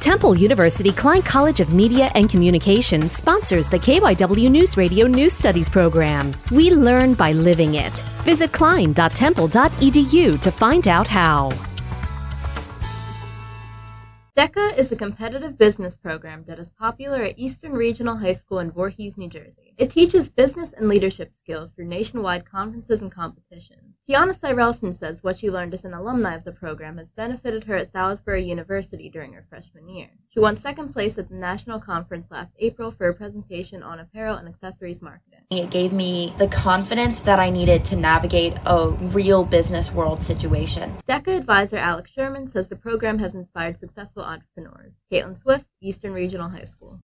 Temple University Klein College of Media and Communication sponsors the KYW News Radio News Studies program. We learn by living it. Visit klein.temple.edu to find out how. DECA is a competitive business program that is popular at Eastern Regional High School in Voorhees, New Jersey. It teaches business and leadership skills through nationwide conferences and competitions. Tiana Cyrelson says what she learned as an alumni of the program has benefited her at Salisbury University during her freshman year. She won second place at the national conference last April for a presentation on apparel and accessories marketing. It gave me the confidence that I needed to navigate a real business world situation. DECA advisor Alex Sherman says the program has inspired successful entrepreneurs. Caitlin Swift, Eastern Regional High School.